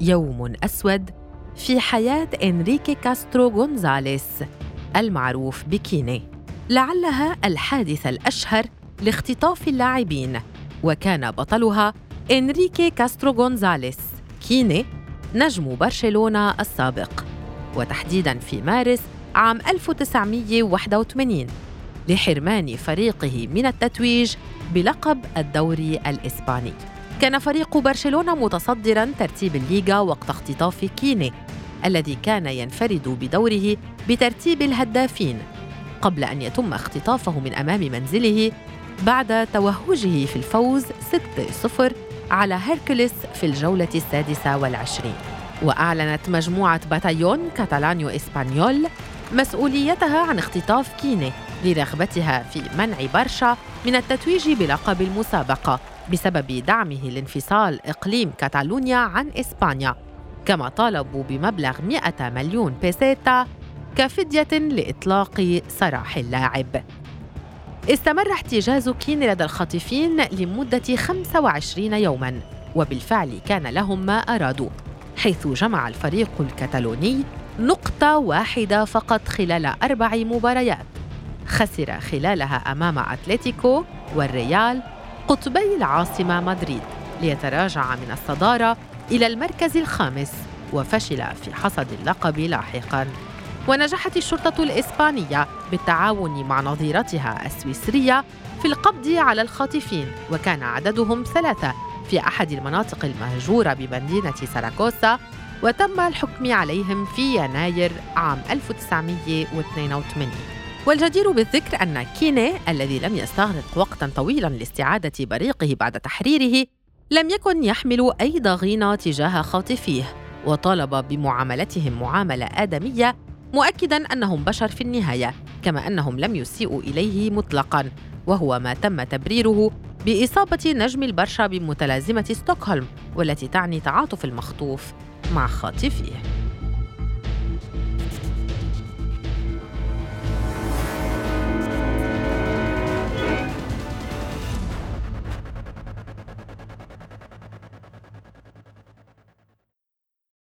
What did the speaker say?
يوم أسود في حياة إنريكي كاسترو غونزاليس المعروف بكيني. لعلها الحادثة الأشهر لاختطاف اللاعبين وكان بطلها إنريكي كاسترو غونزاليس كيني نجم برشلونة السابق وتحديداً في مارس عام 1981 لحرمان فريقه من التتويج بلقب الدوري الإسباني. كان فريق برشلونة متصدراً ترتيب الليغا وقت اختطاف كيني الذي كان ينفرد بدوره بترتيب الهدافين قبل أن يتم اختطافه من أمام منزله بعد توهجه في الفوز 6-0 على هيركوليس في الجولة السادسة والعشرين. وأعلنت مجموعة باتايون كاتالانيو إسبانيول مسؤوليتها عن اختطاف كيني لرغبتها في منع برشا من التتويج بلقب المسابقة. بسبب دعمه لانفصال إقليم كاتالونيا عن إسبانيا كما طالبوا بمبلغ 100 مليون بيسيتا كفدية لإطلاق سراح اللاعب. استمر احتجاز كين لدى الخاطفين لمدة 25 يوماً وبالفعل كان لهم ما أرادوا حيث جمع الفريق الكتالوني نقطة واحدة فقط خلال أربع مباريات خسر خلالها أمام أتلتيكو والريال قطبي العاصمة مدريد ليتراجع من الصدارة إلى المركز الخامس وفشل في حصد اللقب لاحقاً. ونجحت الشرطة الإسبانية بالتعاون مع نظيرتها السويسرية في القبض على الخاطفين وكان عددهم ثلاثة في أحد المناطق المهجورة بمدينة ساراغوسا وتم الحكم عليهم في يناير عام 1982 والجدير بالذكر أن كيني الذي لم يستغرق وقتا طويلا لاستعادة بريقه بعد تحريره لم يكن يحمل أي ضغينة تجاه خاطفيه وطالب بمعاملتهم معاملة آدمية مؤكدا أنهم بشر في النهاية كما أنهم لم يسيئوا إليه مطلقا وهو ما تم تبريره بإصابة نجم البرشا بمتلازمة ستوكهولم والتي تعني تعاطف المخطوف مع خاطفيه